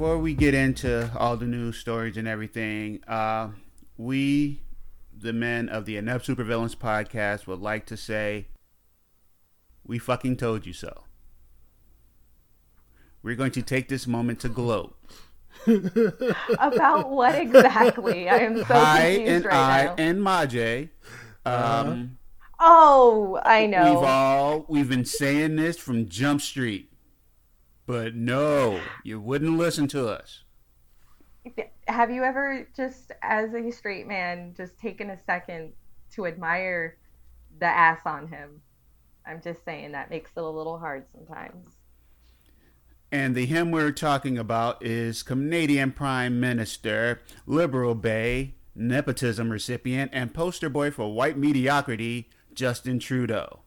Before we get into all the news stories and everything, uh, we, the men of the Inept Supervillains podcast, would like to say, we fucking told you so. We're going to take this moment to gloat. About what exactly? I am so I confused and right I now. and Majay. Um, oh, I know. We've all we've been saying this from Jump Street, but no, you wouldn't listen to us. Have you ever just, as a straight man, just taken a second to admire the ass on him? I'm just saying that makes it a little hard sometimes. And the him we're talking about is Canadian Prime Minister, Liberal Bay, nepotism recipient, and poster boy for white mediocrity, Justin Trudeau,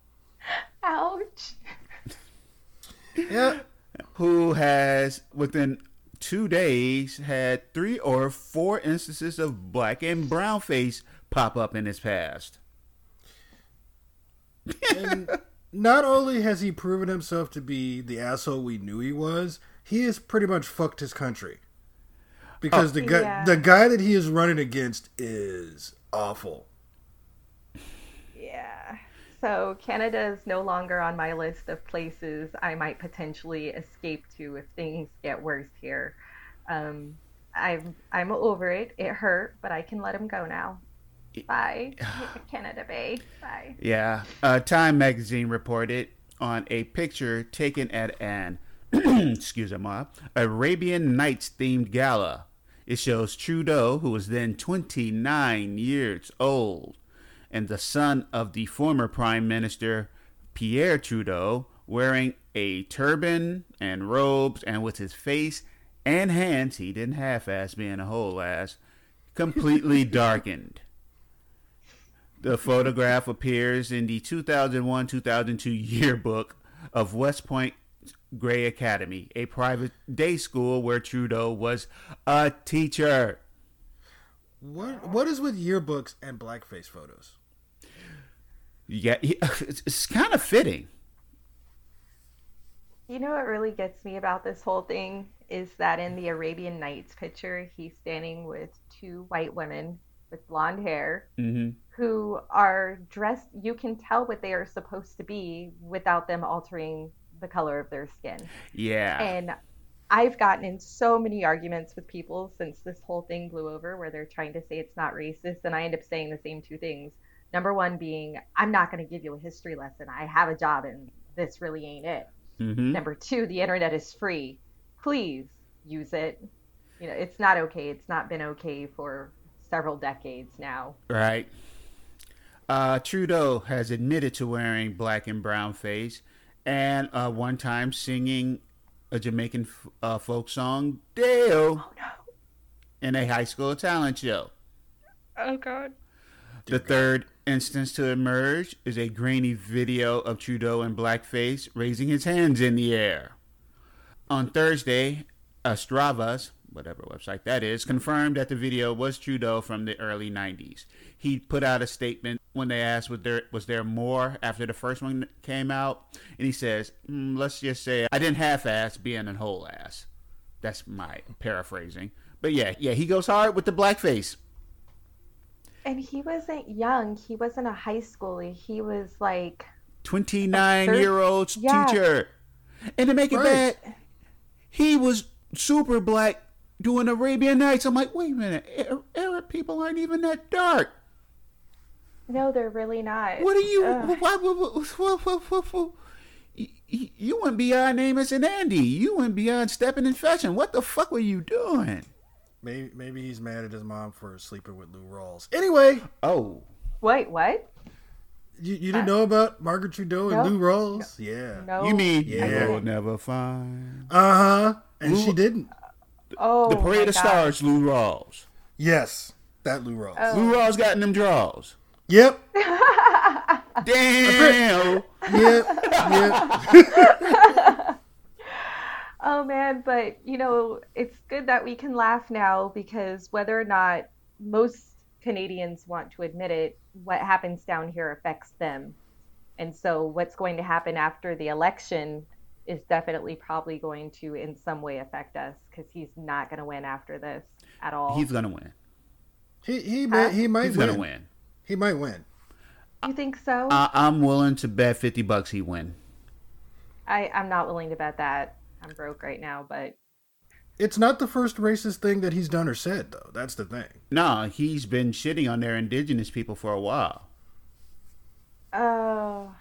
Ouch. Yeah. Who has within two days had three or four instances of black and brown face pop up in his past. And not only has he proven himself to be the asshole we knew he was, he has pretty much fucked his country. Because oh. the guy Yeah. the guy that he is running against is awful. So Canada is no longer on my list of places I might potentially escape to if things get worse here. Um, I'm I'm over it. It hurt, but I can let him go now. Bye, Canada Bay. Bye. Yeah. Uh, Time magazine reported on a picture taken at an excuse me, Arabian Nights themed gala. It shows Trudeau, who was then 29 years old, and the son of the former Prime Minister Pierre Trudeau, wearing a turban and robes, and with his face and hands, he didn't half-ass being a whole ass, completely darkened. The photograph appears in the 2001 2002 yearbook of West Point Grey Academy, a private day school where Trudeau was a teacher. What what is with yearbooks and blackface photos? Yeah, he, it's, it's kind of fitting. You know what really gets me about this whole thing is that in the Arabian Nights picture, he's standing with two white women with blonde hair hmm who are dressed. You can tell what they are supposed to be without them altering the color of their skin. Yeah. And I've gotten in so many arguments with people since this whole thing blew over where they're trying to say it's not racist. And I end up saying the same two things. Number one being, I'm not going to give you a history lesson. I have a job and this really ain't it. hmm Number two, the internet is free. Please use it. You know, it's not okay. It's not been okay for several decades now. Right. Uh, Trudeau has admitted to wearing black and brown face and uh, one time singing a Jamaican f- uh, folk song, Day-O, Oh no. in a high school talent show. Oh god. The third instance to emerge is a grainy video of Trudeau in blackface raising his hands in the air. On Thursday, uh, Strava's, whatever website that is, confirmed that the video was Trudeau from the early 90s. He put out a statement when they asked was there, was there more after the first one came out, and he says, mm, let's just say I didn't half-ass being a whole ass. That's my paraphrasing. But yeah, yeah, he goes hard with the blackface. And he wasn't young. He wasn't a high schooler. He was like 29 year old Yeah. teacher. And to make it bad, he was super black doing Arabian Nights. I'm like, wait a minute, Arab people aren't even that dark. No, they're really not. What are you? Ugh. Why, what, what, what, what, what, what- y- y- you went beyond Amos and Andy. You went beyond Stepin Fetchit. What the fuck were you doing? Maybe maybe he's mad at his mom for sleeping with Lou Rawls. Anyway, Oh, Wait, what? You, you didn't know about Margaret Trudeau and No. Lou Rawls? Yeah. No. You mean Yeah. you'll never find Uh huh. And Lou- she didn't. Oh, the Parade my of God. Stars, Lou Rawls. Yes, that Lou Rawls. Oh. Lou Rawls got in them draws. Yep. Damn. Yep. Yep. Oh man, but you know, it's good that we can laugh now because whether or not most Canadians want to admit it, what happens down here affects them. And so what's going to happen after the election is definitely probably going to in some way affect us because he's not going to win after this at all. He's gonna win. He he may, he might He's win. gonna win. He might win. you think so? I, I'm willing to bet fifty bucks he win. I, I'm not willing to bet that. I'm broke right now, but It's not the first racist thing that he's done or said, though. That's the thing. No, he's been shitting on their indigenous people for a while. oh,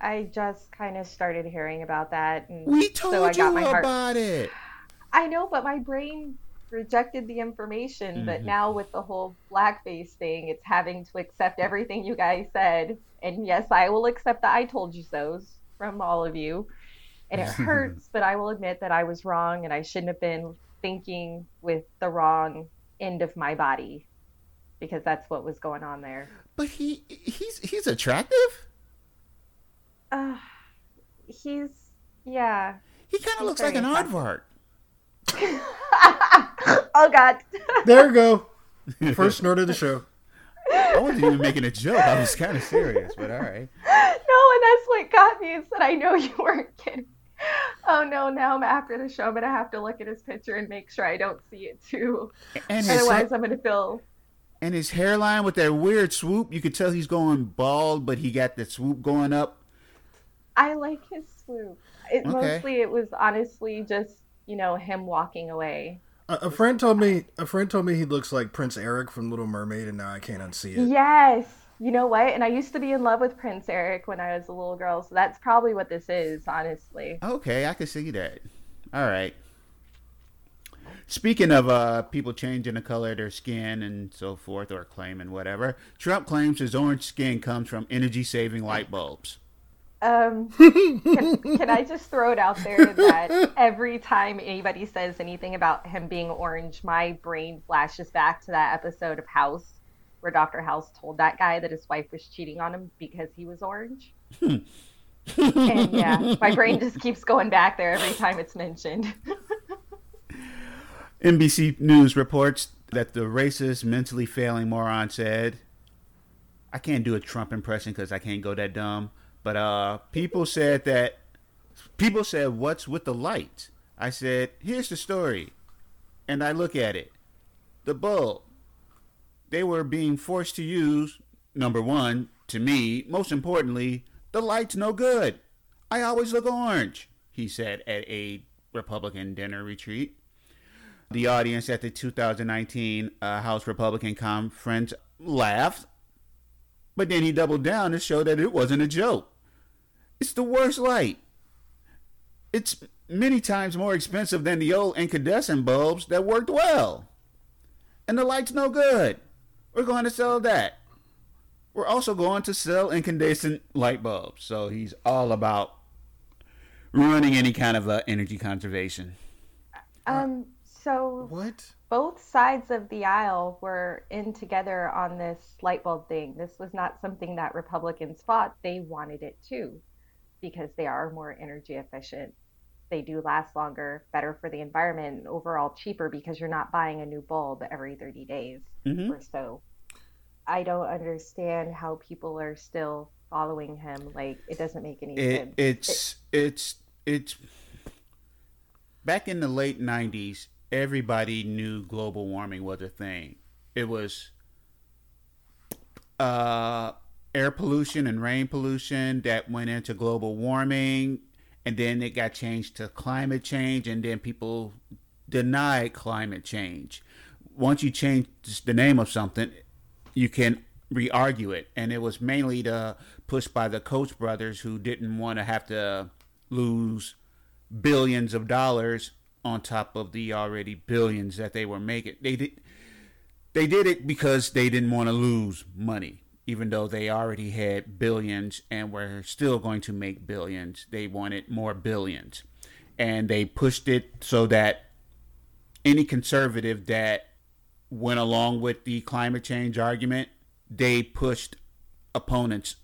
I just kind of started hearing about that. And We told so I you got my heart about it. I know, but my brain rejected the information. But Mhm. now with the whole blackface thing, it's having to accept everything you guys said. And yes, I will accept the I told you so's from all of you. And it hurts, but I will admit that I was wrong and I shouldn't have been thinking with the wrong end of my body because that's what was going on there. But he he's he's attractive. Uh, he's, yeah. He kind of looks like an attractive. aardvark. oh, God. There you go. First snort of the show. I wasn't even making a joke. I was kind of serious, but all right. No, and that's what got me is that I know you weren't kidding. Oh no, now I'm after the show. I'm gonna have to look at his picture and make sure I don't see it too. And his Otherwise, I'm gonna feel. and his hairline with that weird swoop, you could tell he's going bald, but he got the swoop going up. I like his swoop. It, Okay. Mostly, it was honestly just you know him walking away. A, a friend told me. A friend told me he looks like Prince Eric from Little Mermaid, and now I can't unsee it. Yes, you know what? And I used to be in love with Prince Eric when I was a little girl, so that's probably what this is, honestly. Okay, I can see that. All right. Speaking of uh, people changing the color of their skin and so forth, or claiming whatever, Trump claims his orange skin comes from energy-saving light bulbs. Um, can, can I just throw it out there that every time anybody says anything about him being orange, my brain flashes back to that episode of House where Dr. House told that guy that his wife was cheating on him because he was orange. and yeah, my brain just keeps going back there every time it's mentioned. NBC News reports that the racist, mentally failing moron said, I can't do a Trump impression because I can't go that dumb. But uh, people said that, people said, What's with the light? I said, Here's the story. And I look at it. The bulb. They were being forced to use, number one, to me, most importantly, the light's no good. I always look orange, he said at a Republican dinner retreat. The audience at the 2019 uh, House Republican Conference laughed, but then he doubled down to show that it wasn't a joke. It's the worst light. It's many times more expensive than the old incandescent bulbs that worked well. And the light's no good. We're going to sell that. We're also going to sell incandescent light bulbs. So he's all about ruining any kind of uh, energy conservation. Um, so What? both sides of the aisle were in together on this light bulb thing. This was not something that Republicans fought. They wanted it too because they are more energy efficient. They do last longer, better for the environment, and overall cheaper because you're not buying a new bulb every 30 days Mhm. or so. I don't understand how people are still following him. Like, it doesn't make any it, sense. it's it's it's back in the late 90s everybody knew global warming was a thing it was uh air pollution and rain pollution that went into global warming and then it got changed to climate change and then people denied climate change. Once you change the name of something you can re-argue it. And it was mainly the push by the Koch brothers who didn't want to have to lose billions of dollars on top of the already billions that they were making. They did they did it because they didn't want to lose money even though they already had billions and were still going to make billions. They wanted more billions. And they pushed it so that any conservative that went along with the climate change argument, they pushed opponents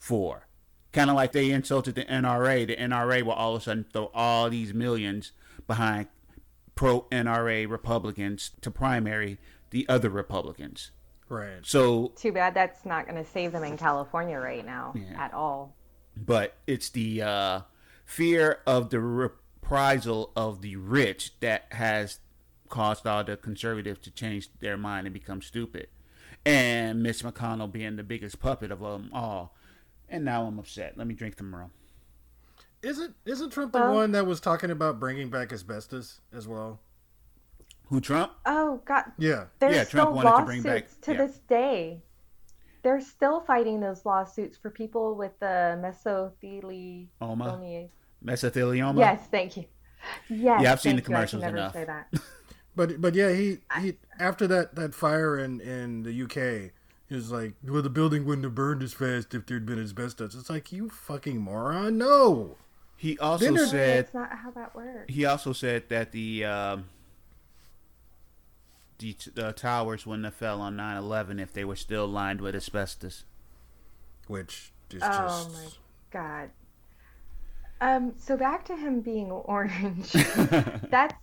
for. Kind of like they insulted the NRA. The NRA will all of a sudden throw all these millions behind pro NRA Republicans to primary the other Republicans. Right. So, Too bad that's not going to save them in California right now Yeah. at all. but it's the uh, fear of the reprisal of the rich that has caused all the conservatives to change their mind and become stupid. And Mitch McConnell being the biggest puppet of them all. And now I'm upset. Let me drink some rum. Isn't isn't Trump the Well- one that was talking about bringing back asbestos as well? Who Trump? Oh God, Yeah. there's Yeah, Trump still wanted to lawsuits bring back- to yeah. this day. They're still fighting those lawsuits for people with the mesothelioma. Oma? Mesothelioma? Yes, thank you. Yes, Yeah, I've seen the thank you. I can commercials enough. Say that. But but yeah, he he after that that fire in in the UK, he was like, well, the building wouldn't have burned as fast if there'd been asbestos. It's like you fucking moron. No. He also Then there- said That's not how that works. he also said that the um, the, the towers wouldn't have fell on 9/11 if they were still lined with asbestos. Which is Oh just my god. Um, so back to him being orange. That's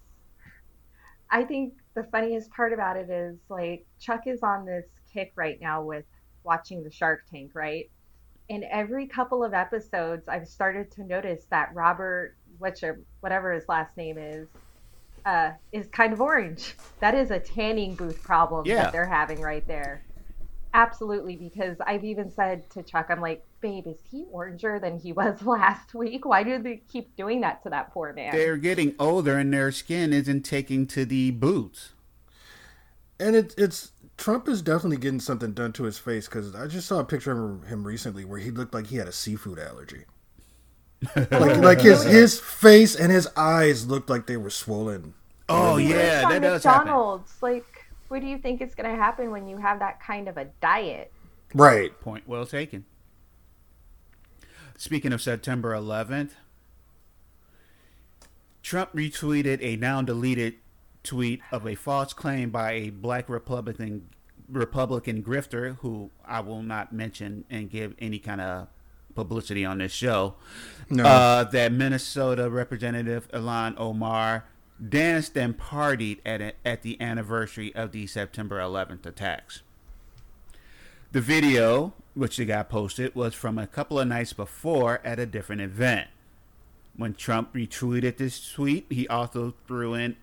I think the funniest part about it is like Chuck is on this kick right now with watching the Shark Tank, right? And every couple of episodes I've started to notice that Robert which whatever his last name is uh, is kind of orange. That is a tanning booth problem Yeah. that they're having right there. Absolutely, because I've even said to Chuck, I'm like, babe, is he oranger than he was last week? Why do they keep doing that to that poor man? They're getting older and their skin isn't taking to the boots. and it, it's Trump is definitely getting something done to his face because I just saw a picture of him recently where he looked like he had a seafood allergy. Like like his his face and his eyes looked like they were swollen. Oh He works yeah, on that does happen. McDonald's. Like, what do you think is going to happen when you have that kind of a diet? Right. Point well taken. Speaking of September 11th, Trump retweeted a now deleted tweet of a false claim by a black Republican Republican grifter who I will not mention and give any kind of publicity on this show. No. Uh, that Minnesota Representative Ilhan Omar danced and partied at a, at the anniversary of the September 11th attacks. The video, which the got posted, was from a couple of nights before at a different event. When Trump retweeted this tweet, he also threw in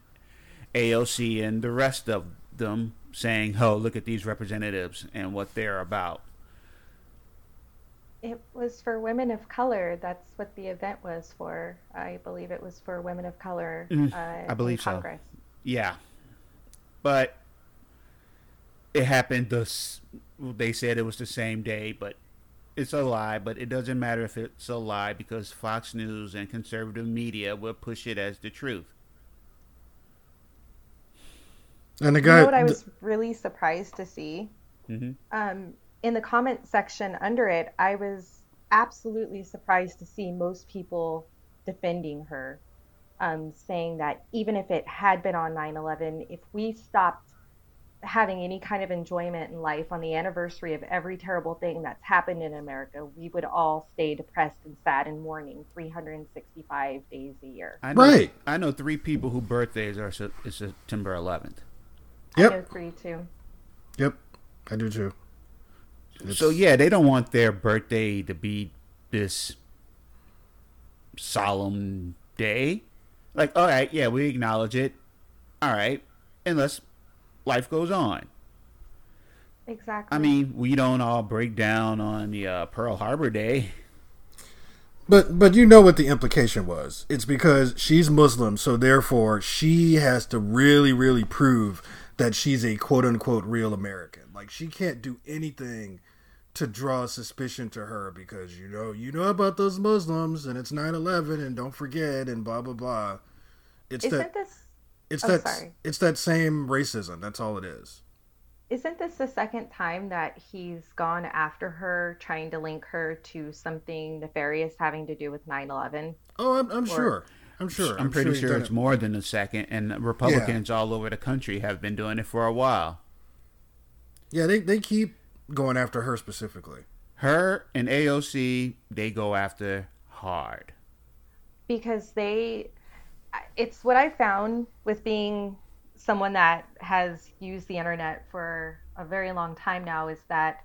AOC and the rest of them saying, Oh, look at these representatives and what they're about. It was for women of color. That's what the event was for. I believe it was for women of color. Mm, uh, I believe in so. Congress. Yeah. But it happened this they said it was the same day, but it's a lie, but it doesn't matter if it's a lie because Fox News and conservative media will push it as the truth. And the You guy know what I was really surprised to see? hmm um, in the comment section under it, I was absolutely surprised to see most people defending her, um, saying that even if it had been on 9 11, if we stopped having any kind of enjoyment in life on the anniversary of every terrible thing that's happened in America, we would all stay depressed and sad and mourning 365 days a year. I know, Right. I know three people whose birthdays are is September 11th. I know Yep. three too. Yep. I do too. So yeah, they don't want their birthday to be this solemn day. Like, all right, yeah, we acknowledge it. All right, unless life goes on. Exactly. I mean, we don't all break down on the uh, Pearl Harbor Day. But but you know what the implication was. It's because she's Muslim, so therefore she has to really really prove that she's a quote unquote real American. Like she can't do anything to draw suspicion to her because you know you know about those Muslims and it's 9/11 and don't forget and blah blah blah. It's Isn't that this it's oh, that sorry. it's that same racism. That's all it is. isn't this the second time that he's gone after her, trying to link her to something nefarious having to do with 9 11? Oh, I'm, I'm or, sure. I'm sure. I'm, I'm pretty sure, sure it's it. more than a second, and Republicans yeah. all over the country have been doing it for a while. Yeah, they, they keep going after her specifically. Her and AOC, they go after hard. Because they, it's what I found with being someone that has used the internet for a very long time now is that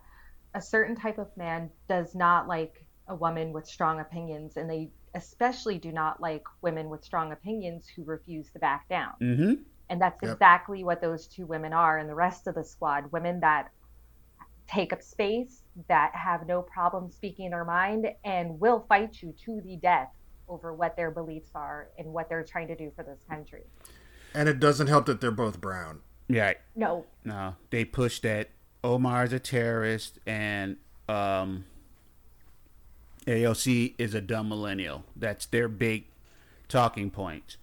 a certain type of man does not like a woman with strong opinions, and they especially do not like women with strong opinions who refuse to back down. Mm-hmm. And that's yep. exactly what those two women are, and the rest of the squad women that take up space, that have no problem speaking their mind, and will fight you to the death over what their beliefs are and what they're trying to do for this country. And it doesn't help that they're both brown. Yeah. No. No. They push that Omar's a terrorist and um, AOC is a dumb millennial. That's their big talking point.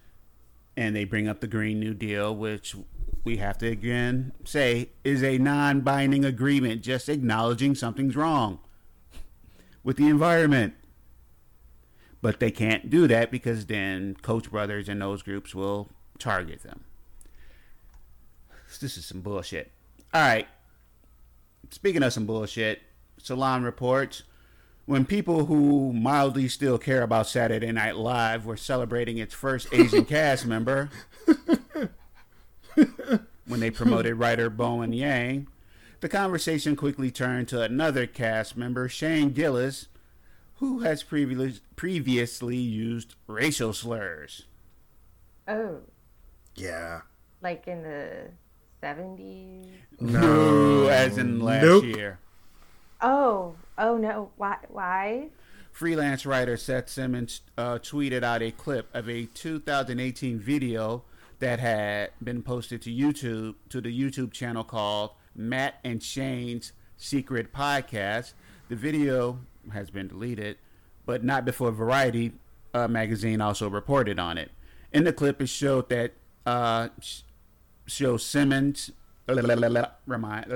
And they bring up the Green New Deal, which we have to again say is a non binding agreement, just acknowledging something's wrong with the environment. But they can't do that because then Koch brothers and those groups will target them. This is some bullshit. All right. Speaking of some bullshit, Salon reports when people who mildly still care about Saturday Night Live were celebrating its first Asian cast member when they promoted writer Bowen Yang, the conversation quickly turned to another cast member, Shane Gillis, who has previ- previously used racial slurs. Oh. Yeah. Like in the 70s? No, as in last nope. year. Oh, oh no. Why? Why? Freelance writer Seth Simas uh, tweeted out a clip of a 2018 video that had been posted to YouTube to the YouTube channel called Matt and Shane's Secret Podcast. The video has been deleted, but not before Variety uh, magazine also reported on it. In the clip, it showed that uh, shows Simmons. Remind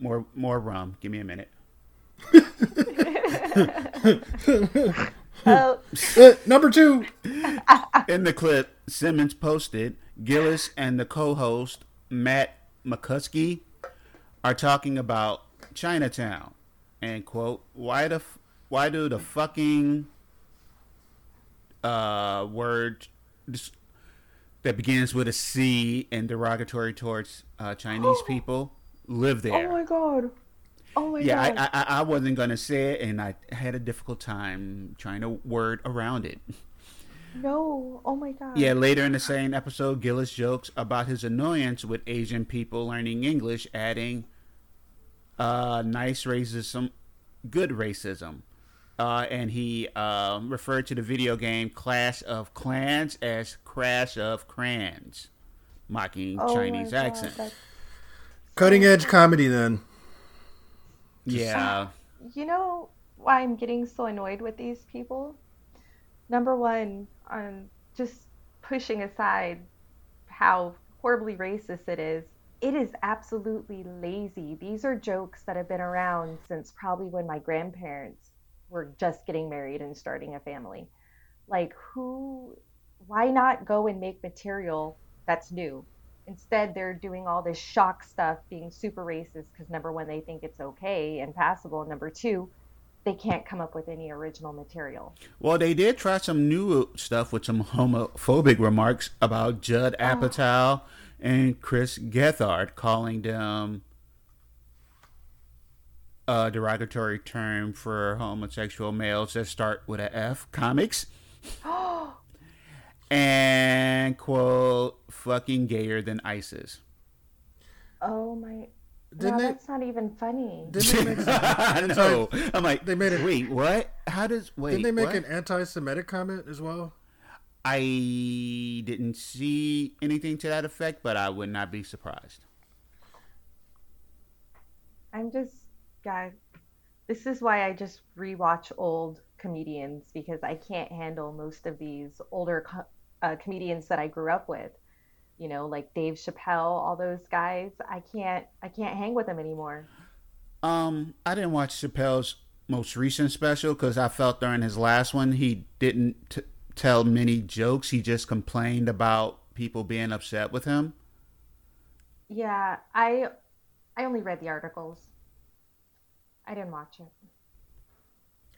more more rum. Give me a minute. oh. Uh, number two. In the clip, Simas posted Gillis and the co-host Matt McCusker are talking about Chinatown and quote why the why do the fucking uh word that begins with a C and derogatory towards uh, Chinese people live there. Oh my god. Oh my yeah, god. Yeah, I, I, I wasn't gonna say it, and I had a difficult time trying to word around it. No. Oh my god. Yeah, later in the same episode, Gillis jokes about his annoyance with Asian people learning English, adding, uh, nice racism, good racism. Uh, and he uh, referred to the video game Clash of Clans as Crash of Crayons, mocking oh Chinese accents. Cutting edge comedy, then. Yeah. You know why I'm getting so annoyed with these people? Number one, on just pushing aside how horribly racist it is, it is absolutely lazy. These are jokes that have been around since probably when my grandparents were just getting married and starting a family. Like, who, why not go and make material that's new? Instead, they're doing all this shock stuff, being super racist because number one, they think it's okay and passable. Number two, they can't come up with any original material. Well, they did try some new stuff with some homophobic remarks about Judd oh. Apatow oh. and Chris Gethard, calling them a derogatory term for homosexual males that start with a F. Comics. Oh, and quote fucking gayer than ISIS. Oh my! Didn't no, they, that's not even funny. Didn't they make I know. I'm like, they made it. Wait, what? How does wait? Didn't they make what? an anti-Semitic comment as well? I didn't see anything to that effect, but I would not be surprised. I'm just, guys. This is why I just rewatch old comedians because I can't handle most of these older co- uh, comedians that I grew up with. you know, like Dave Chappelle, all those guys. I can't I can't hang with them anymore. Um, I didn't watch Chappelle's most recent special because I felt during his last one he didn't t- tell many jokes. He just complained about people being upset with him. Yeah, I I only read the articles. I didn't watch it.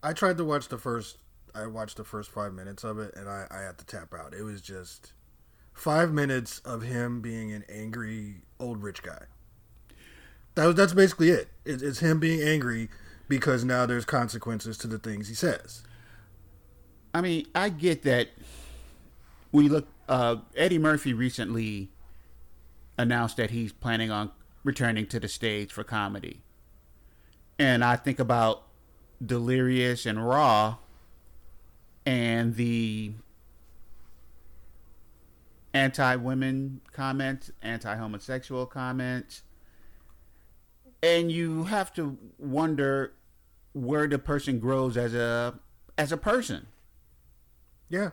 I tried to watch the first. I watched the first five minutes of it, and I, I had to tap out. It was just five minutes of him being an angry old rich guy. That was that's basically it. it. It's him being angry because now there's consequences to the things he says. I mean, I get that. We look. Uh, Eddie Murphy recently announced that he's planning on returning to the stage for comedy, and I think about Delirious and Raw, and the anti-women comments, anti-homosexual comments, and you have to wonder where the person grows as a as a person. Yeah.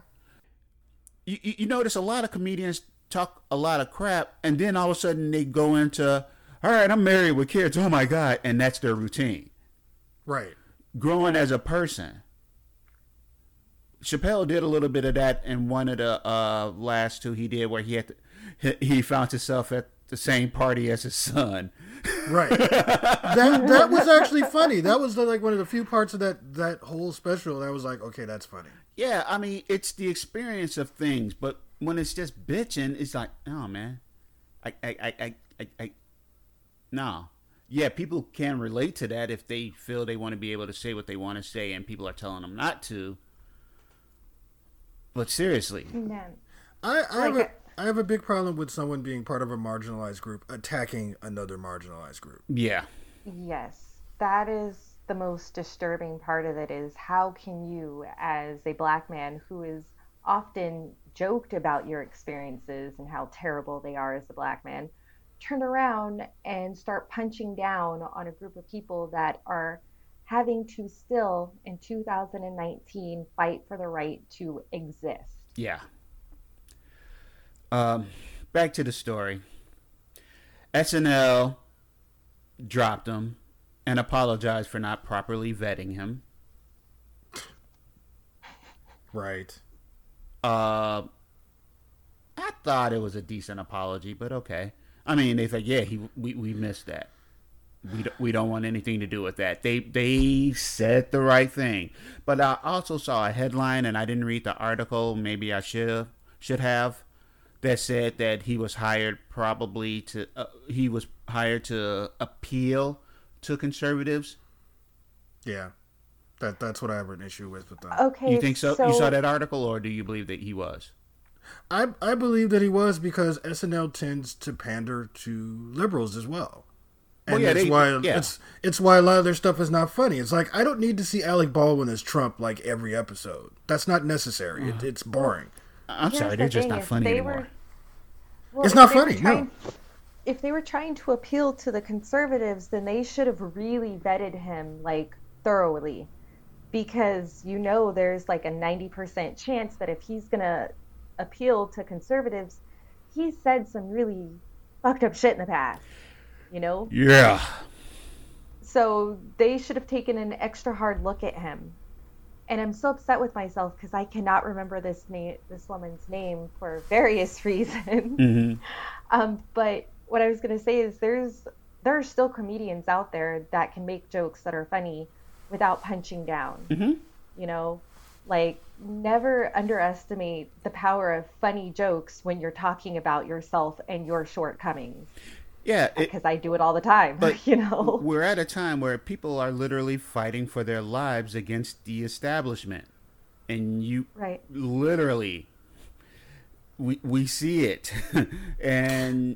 You, you, you notice a lot of comedians talk a lot of crap, and then all of a sudden they go into, all right, I'm married with kids. Oh my god, and that's their routine. Right. Growing as a person. Chappelle did a little bit of that in one of the uh, last two he did, where he had to, he, found himself at the same party as his son. Right. that that was actually funny. That was like one of the few parts of that that whole special that was like, okay, that's funny. Yeah, I mean, it's the experience of things, but when it's just bitching, it's like, oh man, I, I, I, I, I, I no. Yeah, people can relate to that if they feel they want to be able to say what they want to say, and people are telling them not to. But seriously, Man. I, I have a I have a big problem with someone being part of a marginalized group attacking another marginalized group. yeah, Yes, that is the most disturbing part of it is how can you as a black man who is often joked about your experiences and how terrible they are as a black man turn around and start punching down on a group of people that are having to still in 2019 fight for the right to exist. yeah. Um, back to the story. SNL dropped him and apologized for not properly vetting him. Right. Uh, I thought it was a decent apology, but okay. I mean, they said, yeah, he we, we missed that. We don't, we don't want anything to do with that. They they said the right thing, but I also saw a headline, and I didn't read the article. Maybe I should should have. That said that he was hired probably to uh, he was hired to appeal to conservatives. Yeah. That that's what I have an issue with with that. Okay, You think so? You saw that article, or do you believe that he was? I I believe that he was because SNL tends to pander to liberals as well. Oh, and Well, yeah, that's they- why yeah. it's it's why a lot of their stuff is not funny. It's like I don't need to see Alec Baldwin as Trump like every episode. That's not necessary. It, it's boring. I'm sorry, the they're just not funny they anymore. were- Well, It's not they were funny, no. If they were trying to appeal to the conservatives, then they should have really vetted him like thoroughly, because you know there's like a ninety percent chance that if he's gonna appeal to conservatives, he's said some really fucked up shit in the past. You know, Yeah. so they should have taken an extra hard look at him. And I'm so upset with myself because I cannot remember this name, this woman's name for various reasons. hmm Um, but what I was gonna say is there's there are still comedians out there that can make jokes that are funny without punching down. hmm You know, like never underestimate the power of funny jokes when you're talking about yourself and your shortcomings. Yeah, Because I do it all the time. But- you know. we're at a time where people are literally fighting for their lives against the establishment, and you Right. literally we we see it, and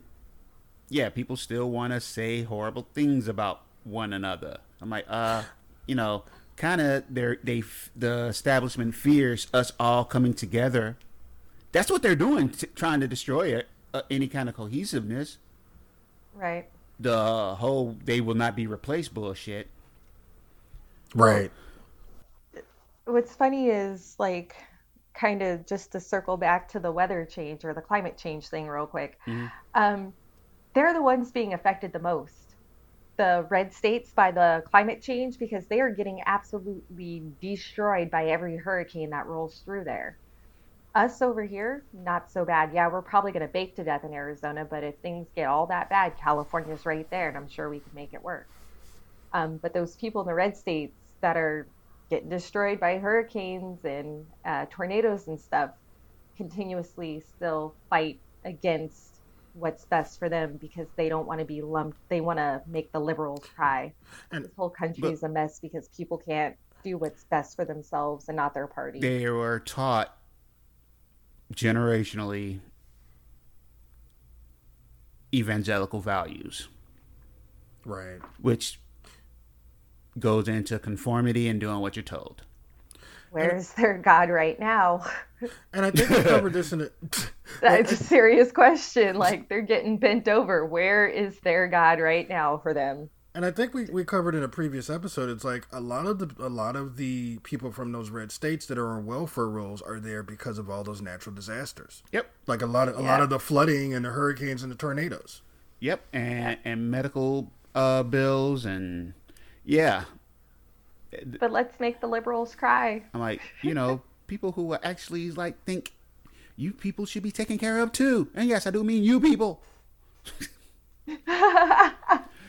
yeah, people still want to say horrible things about one another. I'm like, uh, you know, kind of they they the establishment fears us all coming together. That's what they're doing, t- trying to destroy it, uh, any kind of cohesiveness. Right. The whole they will not be replaced bullshit. Right. what's funny is like kind of just to circle back to the weather change or the climate change thing real quick. Mm-hmm. Um, they're the ones being affected the most. The red states by the climate change because they are getting absolutely destroyed by every hurricane that rolls through there. Us over here, not so bad. Yeah, we're probably going to bake to death in Arizona, but if things get all that bad, California's right there, and I'm sure we can make it work. Um, but those people in the red states that are getting destroyed by hurricanes and uh, tornadoes and stuff continuously still fight against what's best for them because they don't want to be lumped. They want to make the liberals cry. And- this whole country is a mess because people can't do what's best for themselves and not their party. They were taught generationally evangelical values, Right. which goes into conformity and doing what you're told. Where's their God right now? And I think we covered this in a. That's a serious question. Like they're getting bent over. Where is their God right now for them? And I think we, we covered in a previous episode. It's like a lot of the a lot of the people from those red states that are on welfare rolls are there because of all those natural disasters. Yep. Like a lot of a lot of the flooding and the hurricanes and the tornadoes. Yep, and and medical uh, bills and yeah, But let's make the liberals cry. I'm like, you know, people who actually like think you people should be taken care of too. And yes, I do mean you people.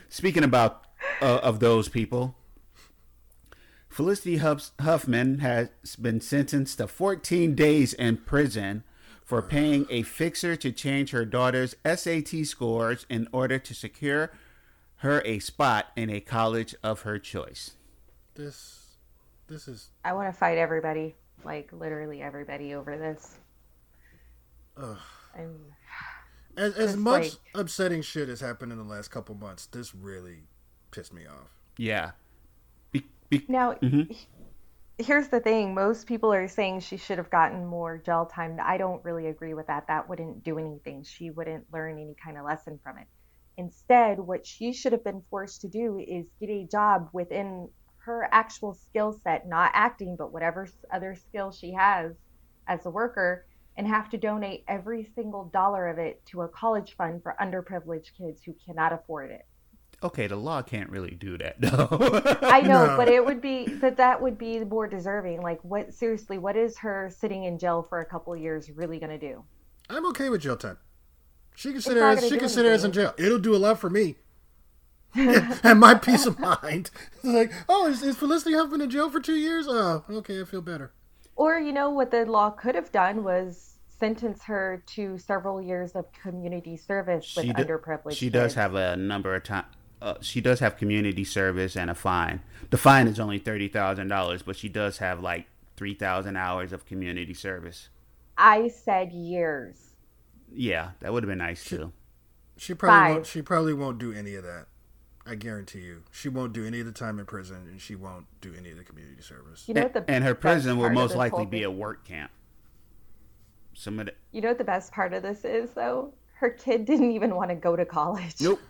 Speaking about uh, of those people, Felicity Huff- Huffman has been sentenced to 14 days in prison for paying a fixer to change her daughter's SAT scores in order to secure her a spot in a college of her choice. This this is I want to fight everybody, like literally everybody over this. Ugh. I'm, as as much like- upsetting shit has happened in the last couple months. This really pissed me off. Yeah. Be- be- now, Mhm. here's the thing: most people are saying she should have gotten more gel time. I don't really agree with that. That wouldn't do anything. She wouldn't learn any kind of lesson from it. Instead, what she should have been forced to do is get a job within her actual skill set, not acting, but whatever other skill she has as a worker, and have to donate every single dollar of it to a college fund for underprivileged kids who cannot afford it. Okay, the law can't really do that, though. I know, No. but it would be that that would be more deserving. Like, what seriously? What is her sitting in jail for a couple years really gonna do? I'm okay with jail time. She can sit there. As, she do can sit there as in jail. It'll do a lot for me. and my peace of mind. It's like, oh, is, is Felicity Huffman in jail for two years? Oh, okay, I feel better. Or you know what the law could have done was sentence her to several years of community service with She do- underprivileged. she does have a number of time. Uh, she does have community service and a fine. The fine is only thirty thousand dollars, but she does have like three thousand hours of community service. I said years. Yeah, that would have been nice too. She probably Five. won't, she probably won't do any of that. I guarantee you, she won't do any of the time in prison, and she won't do any of the community service. You know And, what the and her prison will most likely be a work camp. Some of the You know what the best part of this is though? Her kid didn't even want to go to college. nope.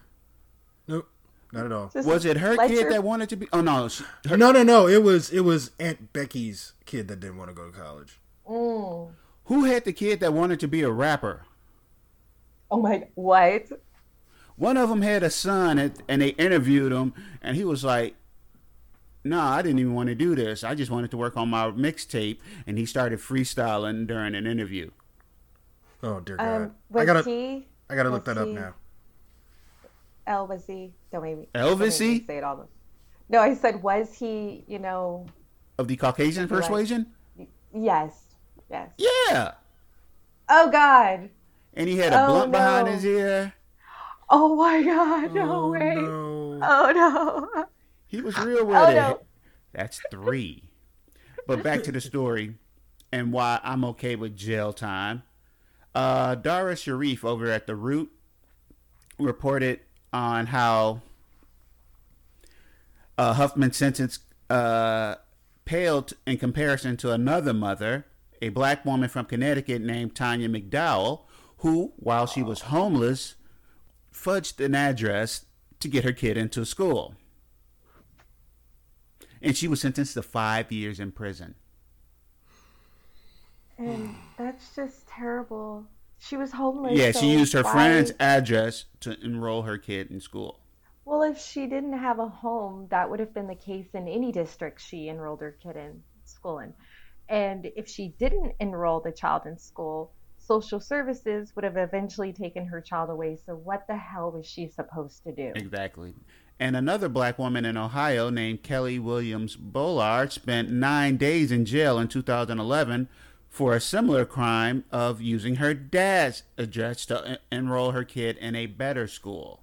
Nope, not at all. Just Was it her kid your- that wanted to be? Oh no, she, her, No, no, no. It was it was Aunt Becky's kid that didn't want to go to college. Mm. who had the kid that wanted to be a rapper? Oh my! What? One of them had a son, and, and they interviewed him, and he was like, "No, I didn't even want to do this. I just wanted to work on my mixtape." And he started freestyling during an interview. Oh dear God! Um, was I gotta he? I gotta look was that up now. Elvisy. Don't make me. don't make me Elvisy? Say it all. No, I said was he? You know, Of the Caucasian Right. persuasion? yes, yes. Yeah. Oh God. And he had a Oh, blunt behind his ear. Oh my God. No oh, way. no. Oh no. He was real with Oh, it. no. That's three. But back to the story and why I'm okay with jail time. Uh, Dara Sharif over at The Root reported on how uh, Huffman's sentence uh, paled in comparison to another mother, a black woman from Connecticut named Tanya McDowell, who, while she was homeless, fudged an address to get her kid into school. And she was sentenced to five years in prison. And that's just terrible. She was homeless. Yeah, so she used her why- friend's address to enroll her kid in school. Well, if she didn't have a home, that would have been the case in any district she enrolled her kid in school in. And if she didn't enroll the child in school, social services would have eventually taken her child away. So what the hell was she supposed to do? Exactly. And another black woman in Ohio named Kelly Williams Bolar spent nine days in jail in 2011 for a similar crime of using her dad's address to en- enroll her kid in a better school.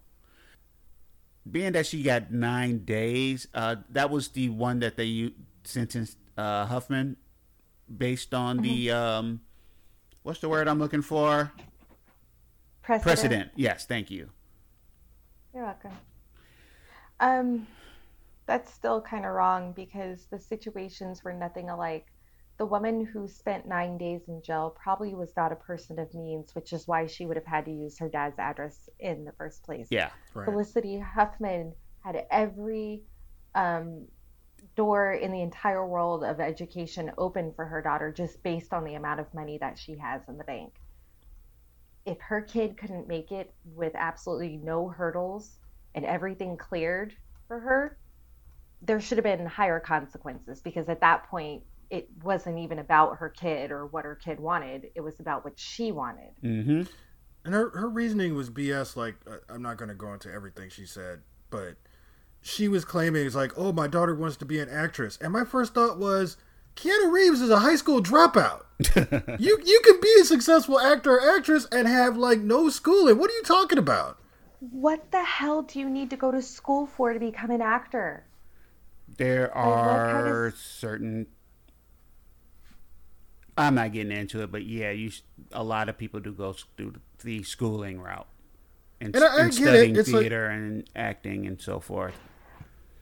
Being that she got nine days, uh, that was the one that they sentenced uh, Huffman based on the um, what's the word I'm looking for? Precedent. Precedent. Yes, thank you. You're welcome. Um, that's still kind of wrong because the situations were nothing alike. The woman who spent nine days in jail probably was not a person of means, which is why she would have had to use her dad's address in the first place. Yeah. Right. Felicity Huffman had every um, door in the entire world of education open for her daughter just based on the amount of money that she has in the bank. If her kid couldn't make it with absolutely no hurdles and everything cleared for her, there should have been higher consequences because at that point, it wasn't even about her kid or what her kid wanted. It was about what she wanted. Mm-hmm. And her, her reasoning was BS. Like, I- I'm not going to go into everything she said, but she was claiming, it's like, oh, my daughter wants to be an actress. And my first thought was, Keanu Reeves is a high school dropout. you you can be a successful actor or actress and have, like, no schooling. What are you talking about? What the hell do you need to go to school for to become an actor? There like how are certain. I'm not getting into it, but yeah, you. s- A lot of people do go through the schooling route, and, And I- I and get it. studying like- theater and acting and so forth.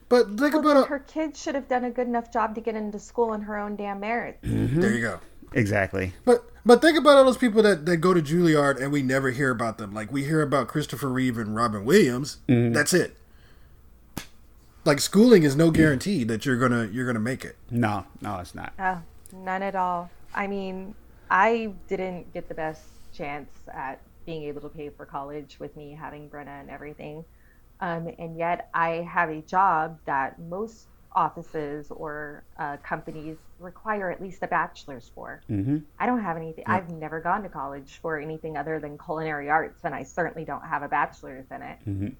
But think Well, about then a, her kid should have done a good enough job to get into school on her own damn merits. Mm-hmm. There you go. Exactly. But but think about all those people that, that go to Juilliard and we never hear about them. Like we hear about Christopher Reeve and Robin Williams. Mm-hmm. That's it. Like schooling is no guarantee that you're gonna you're gonna make it. No, no, it's not. Oh, none at all. I mean, I didn't get the best chance at being able to pay for college with me having Brenna and everything. Um, and yet I have a job that most offices or uh, companies require at least a bachelor's for. Mm-hmm. I don't have anything. I've never gone to college for anything other than culinary arts, and I certainly don't have a bachelor's in it. Mhm.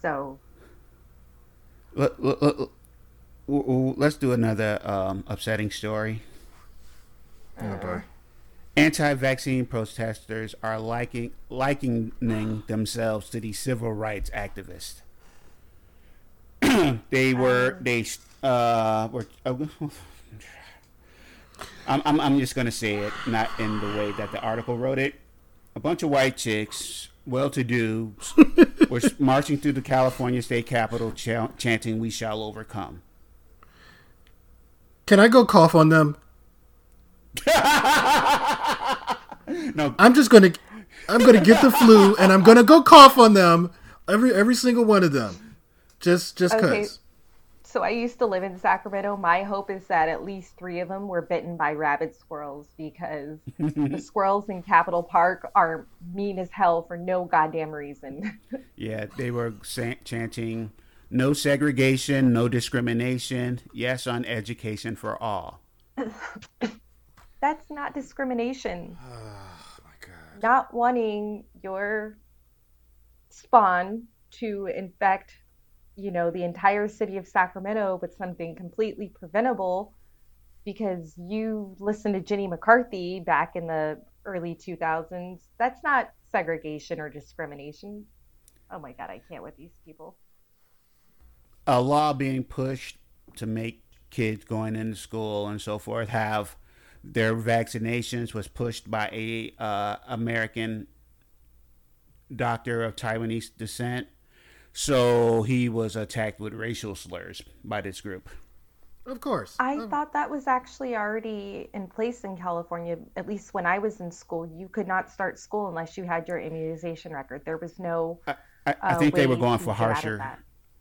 So Let, let, let, w- w- let's do another um, upsetting story. Oh, boy. Anti-vaccine protesters are liking likening themselves to the civil rights activists. they were they uh were. I'm, I'm I'm just gonna say it, not in the way that the article wrote it. A bunch of white chicks, well-to-do, were marching through the California state capitol, cha- chanting "We shall overcome." Can I go cough on them? No, I'm just gonna I'm gonna get the flu and I'm gonna go cough on them. Every every single one of them. Just just Okay. cause. So I used to live in Sacramento. My hope is that at least three of them were bitten by rabid squirrels because the squirrels in Capitol Park are mean as hell for no goddamn reason. Yeah, they were sa- chanting no segregation, no discrimination, yes on education for all. That's not discrimination. Ah. Not wanting your spawn to infect, you know, the entire city of Sacramento with something completely preventable because you listened to Jenny McCarthy back in the early 2000s. That's not segregation or discrimination. Oh my God, I can't with these people. A law being pushed to make kids going into school and so forth have their vaccinations was pushed by a uh, American doctor of Taiwanese descent. So he was attacked with racial slurs by this group. Of course. I Of- thought that was actually already in place in California. At least when I was in school, you could not start school unless you had your immunization record. There was no. I, I, I uh, think they were going for get out of harsher.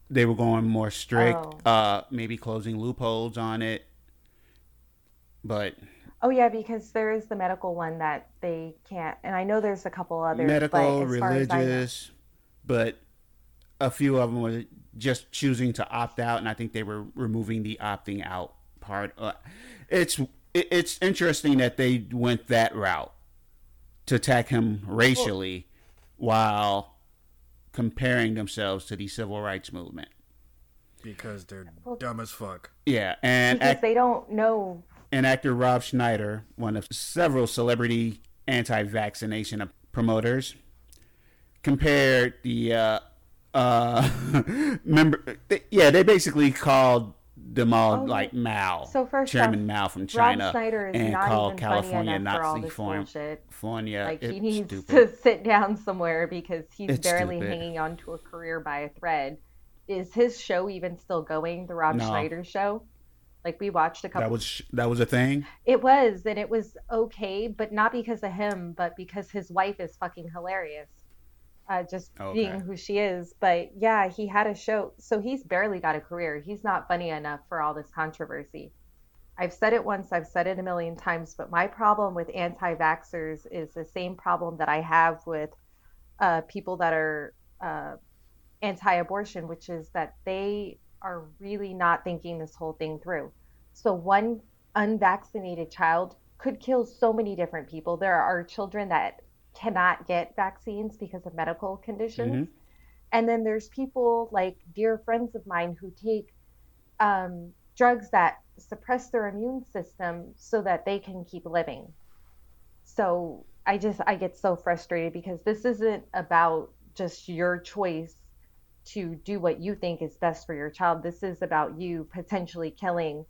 They were going more strict, Oh. uh, maybe closing loopholes on it. But Oh yeah, because there is the medical one that they can't, and I know there's a couple others. medical, but as far as I know- religious, but a few of them were just choosing to opt out, and I think they were removing the opting out part. Uh, it's it's interesting that they went that route to attack him racially while comparing themselves to the civil rights movement. because they're dumb as fuck. Yeah, and because act- they don't know. And actor Rob Schneider, one of several celebrity anti-vaccination promoters, compared the uh, uh, member. They, yeah, they basically called them all Oh, like Mao, So first Chairman off, Mao from China, Rob Schneider is and not called even California funny enough for all this form. bullshit. California, Like he it's needs stupid. to sit down somewhere because he's It's barely stupid. hanging on to a career by a thread. Is his show even still going? The Rob No. Schneider show? Like we watched a couple. That was that was a thing. It was, and it was okay, but not because of him, but because his wife is fucking hilarious. Uh, just Okay. being who she is. But yeah, he had a show, so he's barely got a career. He's not funny enough for all this controversy. I've said it once, I've said it a million times, but my problem with anti vaxxers is the same problem that I have with uh, people that are uh, anti abortion, which is that they are really not thinking this whole thing through. So, one unvaccinated child could kill so many different people. There are children that cannot get vaccines because of medical conditions. And then there's people like dear friends of mine who take um, drugs that suppress their immune system so that they can keep living. So I just I get so frustrated because this isn't about just your choice to do what you think is best for your child. This is about you potentially killing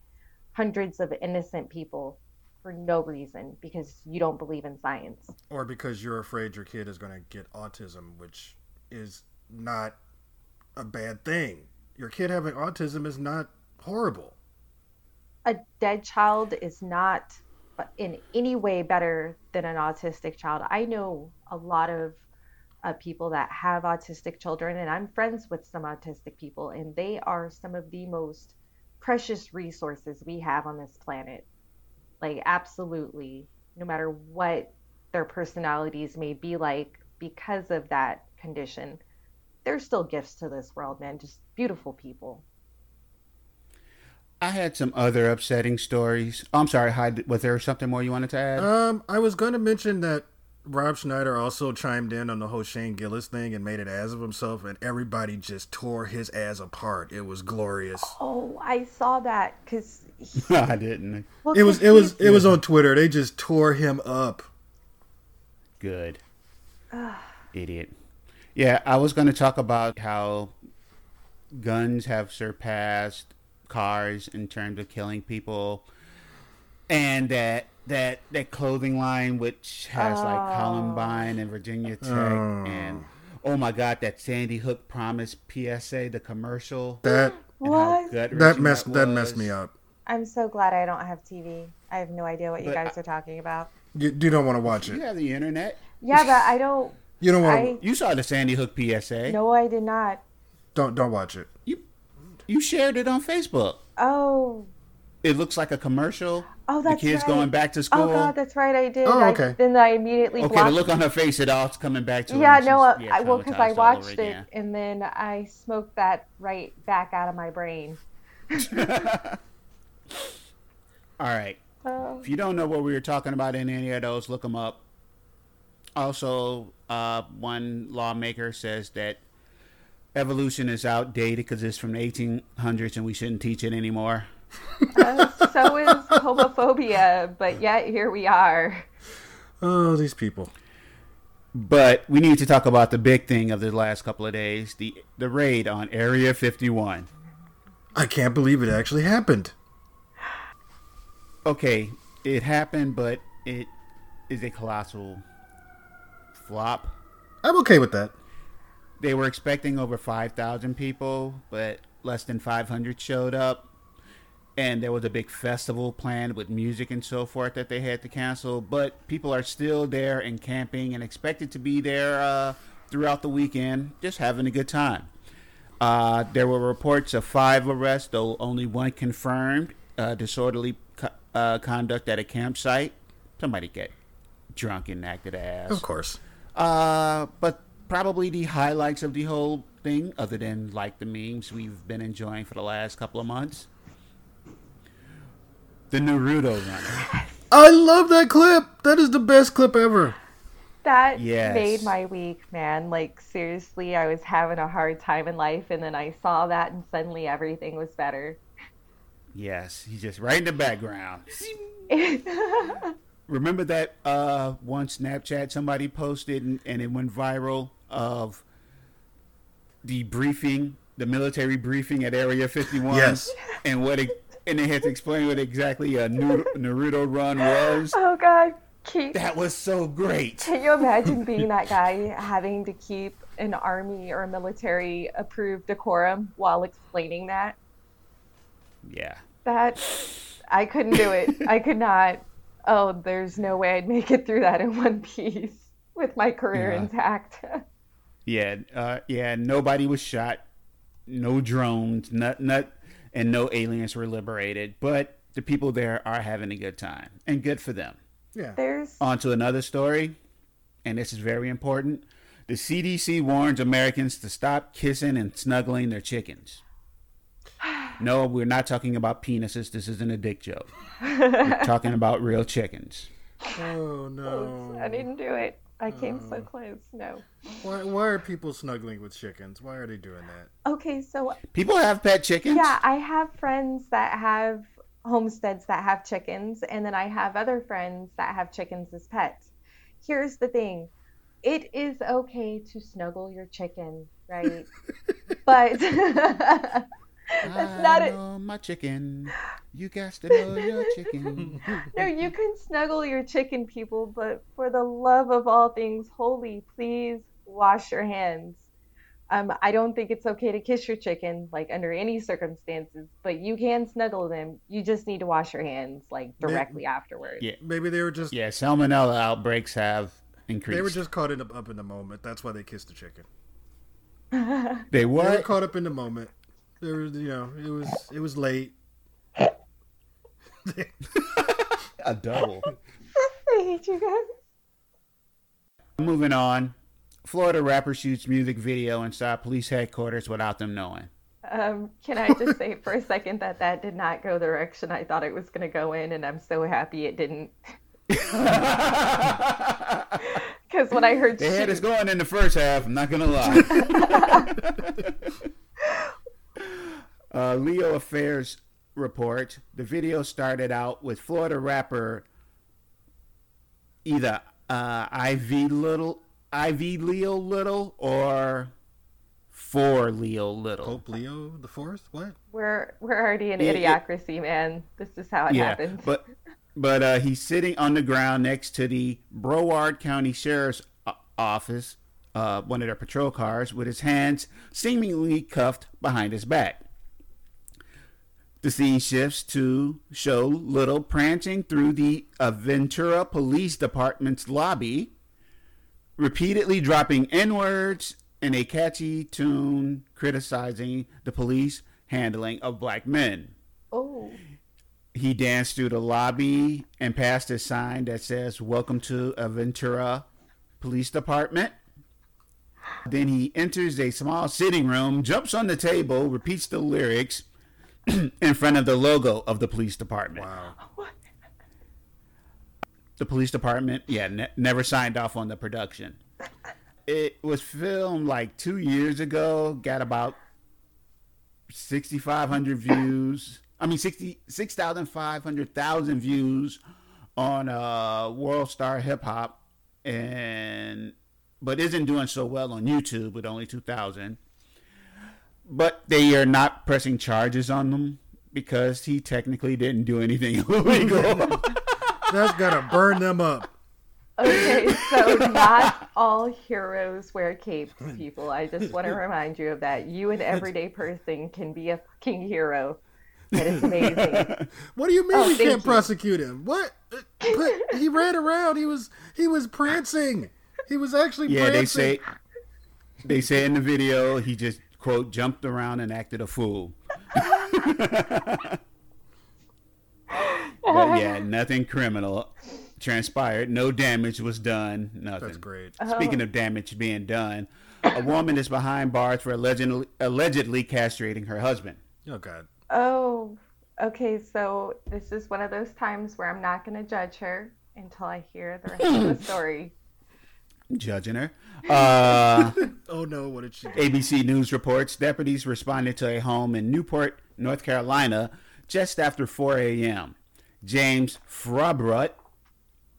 hundreds of innocent people for no reason because you don't believe in science. Or because you're afraid your kid is going to get autism, which is not a bad thing. Your kid having autism is not horrible. a dead child is not in any way better than an autistic child. I know a lot of uh, people that have autistic children, and I'm friends with some autistic people, and they are some of the most precious resources we have on this planet. Like, absolutely, no matter what their personalities may be like because of that condition, they're still gifts to this world, man. Just beautiful people. I had some other upsetting stories. Oh, I'm sorry, Hyde. Was there something more you wanted to add? Um, I was going to mention that Rob Schneider also chimed in on the whole Shane Gillis thing and made an ass of himself, and everybody just tore his ass apart. It was glorious. Oh, I saw that because I didn't. well, It was it was it was on Twitter. They just tore him up. Good. Idiot. Yeah, I was going to talk about how guns have surpassed cars in terms of killing people, and that that that clothing line which has like oh. Columbine and Virginia Tech, oh. and oh my God, that Sandy Hook Promise PSA, the commercial. That What? that messed that was. messed me up. I'm so glad I don't have TV. I have no idea what you guys I- are talking about. You, you don't want to watch You it. have the internet. Yeah, but I don't. You don't want I to. You saw the Sandy Hook PSA. no, I did not. Don't don't watch it. You you shared it on Facebook. Oh, It looks like a commercial. oh, that's the kids right. going back to school. Oh God, that's right. I did. Oh, I- okay. then I immediately okay, blocked. the look on her face, it all's coming back to her. yeah, and no, uh, yeah, I, well, because I traumatized all over watched it again. and then I smoked that right back out of my brain. All right. Oh. If you don't know what we were talking about in any of those, look them up. Also, uh, one lawmaker says that evolution is outdated because it's from the 1800s and we shouldn't teach it anymore. Uh, so is homophobia, but yet here we are. Oh, these people. But we need to talk about the big thing of the last couple of days the, the raid on Area 51. I can't believe it actually happened. okay, it happened, but it is a colossal flop. I'm okay with that. They were expecting over 5,000 people, but less than 500 showed up. And there was a big festival planned with music and so forth that they had to cancel. But people are still there and camping and expected to be there uh, throughout the weekend, just having a good time. Uh, there were reports of five arrests, though only one confirmed. Uh, disorderly co- uh, conduct at a campsite. Somebody get drunk and acted ass. Of course. Uh, but probably the highlights of the whole thing, other than like the memes we've been enjoying for the last couple of months, the Naruto runner. I love that clip. That is the best clip ever. That Yes. made my week, man. Like seriously, I was having a hard time in life and then I saw that and suddenly everything was better. Yes, he's just right in the background. Remember that uh, one Snapchat somebody posted and, and it went viral of the briefing, the military briefing at Area 51? Yes. And what it, and they had to explain what exactly a Naruto, run was. oh god, keep That was so great. Can you imagine being that guy having to keep an army or a military approved decorum while explaining that? Yeah. That I couldn't do it. I could not. Oh, there's no way I'd make it through that in one piece with my career Yeah. intact. Yeah, uh, yeah. Nobody was shot, no drones, not, not, and no aliens were liberated. But the people there are having a good time, and good for them. Yeah. There's On to another story, and this is very important. The CDC warns Americans to stop kissing and snuggling their chickens. No, we're not talking about penises. This isn't a dick joke. We're talking about real chickens. Oh no. I didn't do it. I came Oh. so mm. close. No. Why, why are people snuggling with chickens? Why are they doing that? Okay, so People have pet chickens. Yeah, I have friends that have homesteads that have chickens, and then I have other friends that have chickens as pets. Here's the thing it is okay to snuggle your chicken, right? but that's not I it. know my chicken. You got to know your chicken. No, you can snuggle your chicken, people, but for the love of all things holy, please wash your hands. Um, I don't think it's okay to kiss your chicken, like under any circumstances, but you can snuggle them. You just need to wash your hands, like directly afterwards. Yeah. Maybe they were just Yeah, salmonella outbreaks have increased. they were just caught in the, up in the moment. That's why they kissed the chicken. they They were what? caught up in the moment. There was, you know, it was it was late. A double. I hate you guys. Moving on. Florida rapper shoots music video inside police headquarters without them knowing. Um, can I just say for a second that that did not go the direction I thought it was going to go in, and I'm so happy it didn't. Because when I heard They had shoot- us going in the first half. I'm not gonna lie. Uh, Leo Affairs report: the video started out with Florida rapper either uh, Ivy Little, Ivy Leo Little, or for Leo Little. Pope Leo the Fourth. What? we're we're already in Yeah, yeah. idiocracy, man. This is how it happens. but but uh, he's sitting on the ground next to the Broward County Sheriff's Office, uh, one of their patrol cars, with his hands seemingly cuffed behind his back. The scene shifts to show Little prancing through the Aventura Police Department's lobby, repeatedly dropping N words in a catchy tune criticizing the police handling of black men. oh, He danced through the lobby and passed a sign that says, Welcome to Aventura Police Department. Then he enters a small sitting room, jumps on the table, repeats the lyrics in front of the logo of the police department. Wow. The police department, yeah, ne- never signed off on the production. It was filmed like two years ago, got about 6,500 views. I mean, 60 6,500,000 views on uh, World Star Hip Hop, and but isn't doing so well on YouTube with only 2,000. But they are not pressing charges on them because he technically didn't do anything illegal. That's gotta burn them up. okay. So not all heroes wear capes, people. I just want to remind you of that. You, an everyday person, can be a fucking hero. That is amazing. What do you mean Oh, we can't you. prosecute him? What? But he ran around. He was he was prancing. He was actually yeah, prancing. they say they say in the video he just quote jumped around and acted a fool. but yeah, nothing criminal transpired. No damage was done. Nothing. That's great. Speaking oh. of damage being done, a woman is behind bars for allegedly, allegedly castrating her husband. Oh God. Oh, okay. So this is one of those times where I'm not going to judge her until I hear the rest of the story. Judging her. Uh, Oh no, what did she do? ABC News reports deputies responded to a home in Newport, North Carolina, just after 4 a.m. James Frabrut,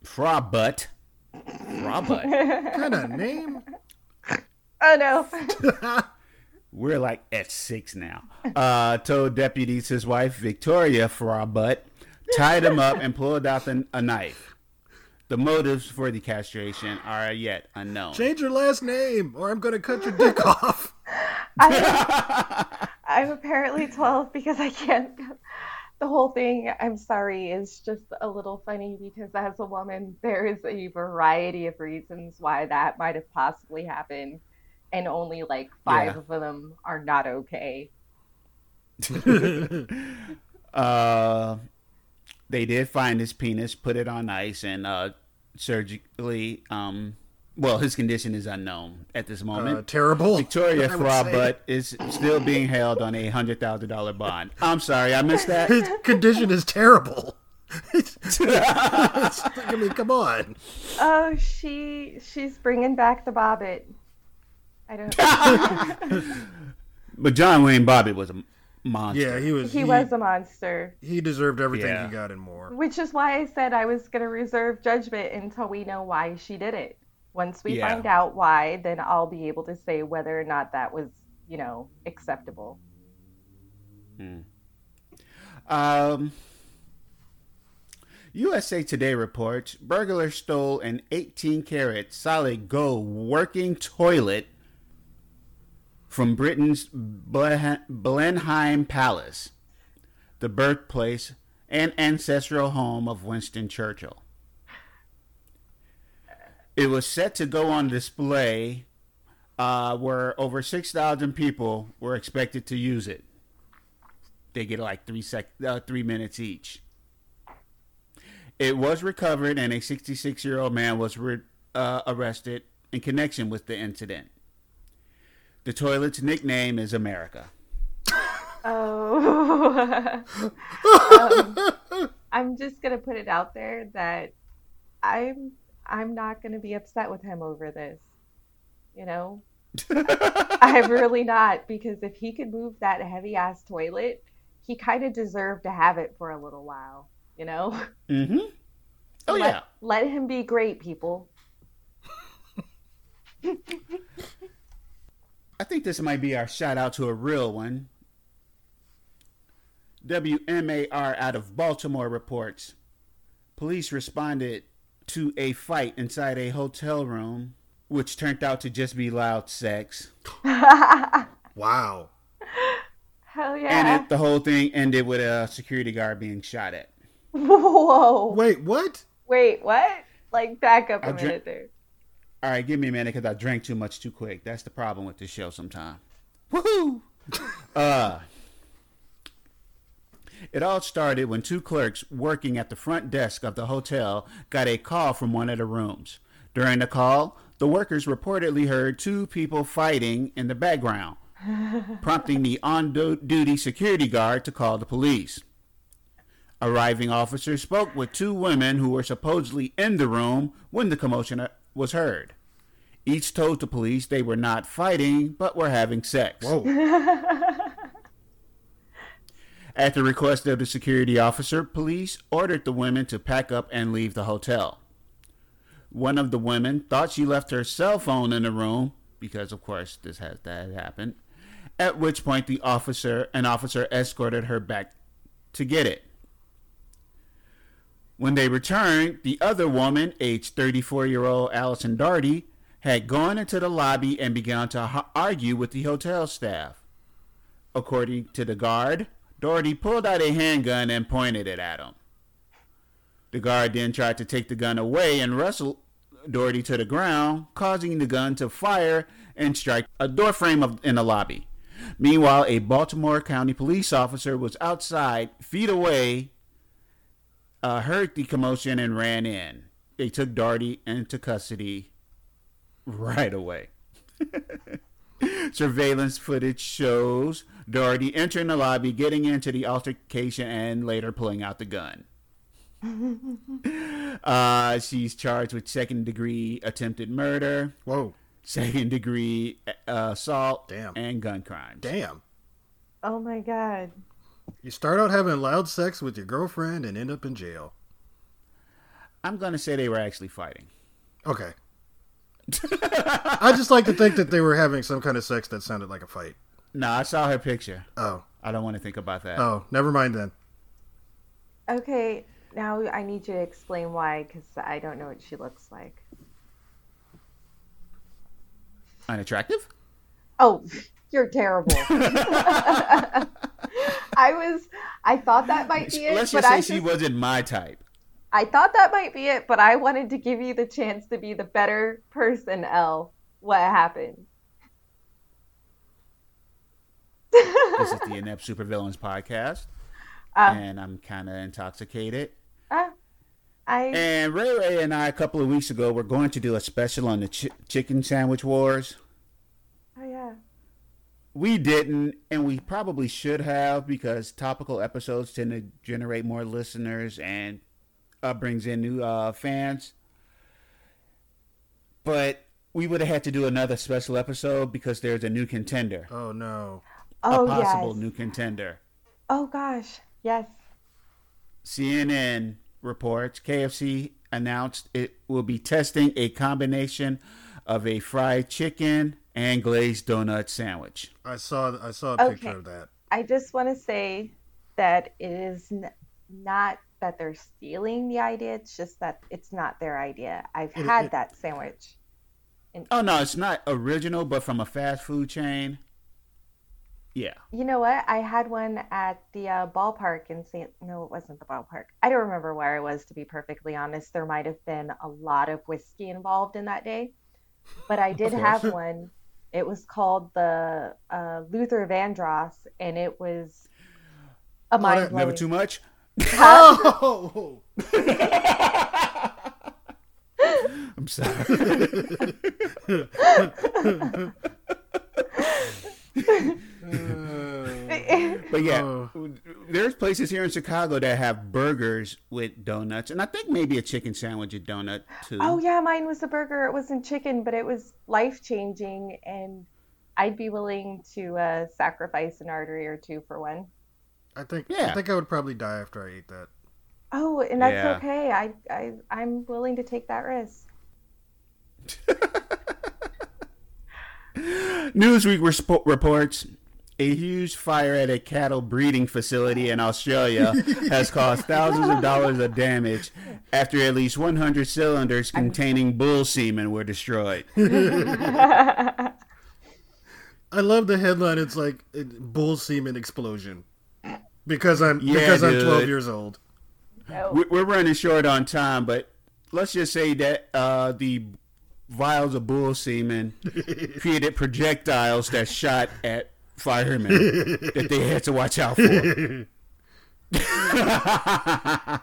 Frabut, Frabut. What kind of name? Oh no. We're like at six now. Uh, told deputies his wife Victoria Frabut tied him up and pulled out the, a knife. The motives for the castration are yet unknown. Change your last name, or I'm gonna cut your dick off. I'm apparently 12 because I can't. The whole thing, I'm sorry, is just a little funny because as a woman, there is a variety of reasons why that might have possibly happened, and only like five Yeah. of them are not okay. Uh, they did find his penis, put it on ice, and uh, surgically. Um, well, his condition is unknown at this moment. Uh, terrible. Victoria I would say. Is still being held on a hundred thousand dollar bond. I'm sorry, I missed that. His condition is terrible. I mean, come on. Oh, she she's bringing back the Bobbitt. I don't. But John Wayne Bobbitt was a monster. Yeah, he was. he was a monster, He deserved everything Yeah. he got and more. which is why I said I was gonna reserve judgment until we know why she did it. Once we Yeah. find out why, then I'll be able to say whether or not that was, you know, acceptable. Um, USA Today reports burglar stole an 18 karat solid gold working toilet from Britain's Blenheim Palace, the birthplace and ancestral home of Winston Churchill. It was set to go on display uh, where over 6,000 people were expected to use it they get like three sec uh, three minutes each. It was recovered, and a 66 year old man was re- uh, arrested in connection with the incident. The toilet's nickname is America. Oh. um, I'm just gonna put it out there that I'm I'm not gonna be upset with him over this. You know, I'm really not because if he could move that heavy ass toilet, he kind of deserved to have it for a little while. You know. Mm-hmm. Oh let, yeah. Let him be great, people. I think this might be our shout out to a real one. WMAR out of Baltimore reports police responded to a fight inside a hotel room, which turned out to just be loud sex. Wow. Hell And yeah! it, the whole thing ended with a security guard being shot at. Whoa! Wait, what? Wait, what? Like, back up a I dr- minute there. All right, give me a minute because I drank too much too quick. That's the problem with this show sometimes. Woohoo! uh, it all started when two clerks working at the front desk of the hotel got a call from one of the rooms. During the call, the workers reportedly heard two people fighting in the background, prompting the on duty security guard to call the police. Arriving officers spoke with two women who were supposedly in the room when the commotion was heard. Each told the police they were not fighting but were having sex. At the request of the security officer, police ordered the women to pack up and leave the hotel. One of the women thought she left her cell phone in the room because, of course, this has that happened. At which point, the officer, an officer, escorted her back to get it. When they returned, the other woman, aged 34 year old Allison Darty, had gone into the lobby and begun to ho- argue with the hotel staff. According to the guard, Doherty pulled out a handgun and pointed it at him. The guard then tried to take the gun away and wrestled Doherty to the ground, causing the gun to fire and strike a doorframe in the lobby. Meanwhile, a Baltimore County police officer was outside, feet away, uh, heard the commotion and ran in. They took Darty into custody right away. Surveillance footage shows Darty entering the lobby, getting into the altercation, and later pulling out the gun. uh, she's charged with second degree attempted murder, Whoa. second degree uh, assault, Damn. and gun crimes. Damn. Oh my god. You start out having loud sex with your girlfriend and end up in jail. I'm going to say they were actually fighting. Okay. I just like to think that they were having some kind of sex that sounded like a fight. No, I saw her picture. Oh. I don't want to think about that. Oh, never mind then. Okay, now I need you to explain why, because I don't know what she looks like. Unattractive? Oh, you're terrible. I was, I thought that might be it, Let's but just say I she just, wasn't my type. I thought that might be it, but I wanted to give you the chance to be the better person, L. What happened? This is the Inept Supervillains podcast, Uh, and I'm kind of intoxicated. uh, I And Ray Ray and I, a couple of weeks ago, were going to do a special on the ch- chicken sandwich wars. Yeah. We didn't, and we probably should have because topical episodes tend to generate more listeners and uh, brings in new uh, fans. But we would have had to do another special episode because there's a new contender, Oh no. Oh a possible yes. new contender. Oh gosh. Yes. CNN reports KFC announced it will be testing a combination of a fried chicken and glazed donut sandwich. I saw I saw a picture Okay. of that. I just want to say that it is n- not that they're stealing the idea. It's just that it's not their idea. I've It- had it- that sandwich. Oh no, it's not original, but from a fast food chain. Yeah. You know what? I had one at the uh, ballpark in St. No, it wasn't the ballpark. I don't remember where I was, to be perfectly honest. There might have been a lot of whiskey involved in that day, but I did have one. It was called the uh, Luther Vandross, and it was a mind that- Never too much. Oh. I'm sorry. But yeah, Oh. there's places here in Chicago that have burgers with donuts, and I think maybe a chicken sandwich and donut too. Oh yeah, mine was a burger. It wasn't chicken, but it was life changing, and I'd be willing to uh, sacrifice an artery or two for one. I think Yeah. I think I would probably die after I ate that. Oh, and that's Yeah. okay. I, I I'm willing to take that risk. Newsweek respo- reports a huge fire at a cattle breeding facility in Australia has caused thousands of dollars of damage after at least 100 cylinders containing bull semen were destroyed. I love the headline. It's like bull semen explosion. Because I'm Yeah, because I'm 12 years old. No. We- We're running short on time, but let's just say that uh, the vials of bull semen created projectiles that shot at firemen that they had to watch out for.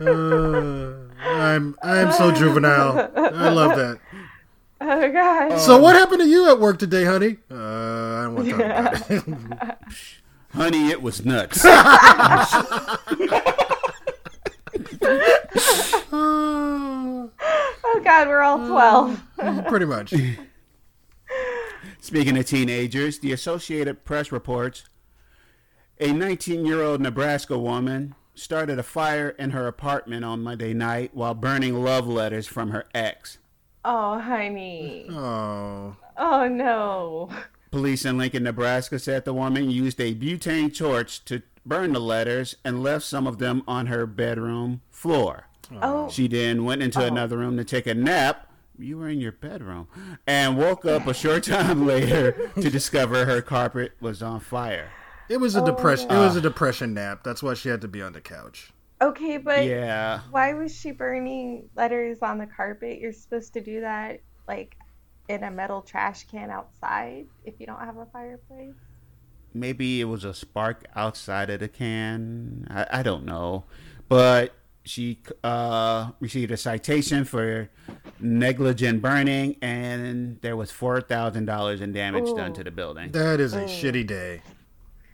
Uh, I'm I'm so juvenile. I love that. Oh gosh. So what happened to you at work today, honey? Uh, I don't want to talk about it. Honey, it was nuts. Oh god, we're all twelve. pretty much. Speaking of teenagers, the Associated Press reports a 19 year old Nebraska woman started a fire in her apartment on Monday night while burning love letters from her ex. Oh honey. Oh, Oh no. Police in Lincoln, Nebraska said the woman used a butane torch to burn the letters and left some of them on her bedroom floor. Oh. She then went into Oh. another room to take a nap. You were in your bedroom. And woke up a short time later to discover her carpet was on fire. it was a oh. depression. It was a ah. depression nap. That's why she had to be on the couch. Okay, but Yeah. why was she burning letters on the carpet? You're supposed to do that like in a metal trash can outside if you don't have a fireplace. Maybe it was a spark outside of the can. I, I don't know. But she uh, received a citation for negligent burning, and there was four thousand dollars in damage Ooh. done to the building. That is a shitty day.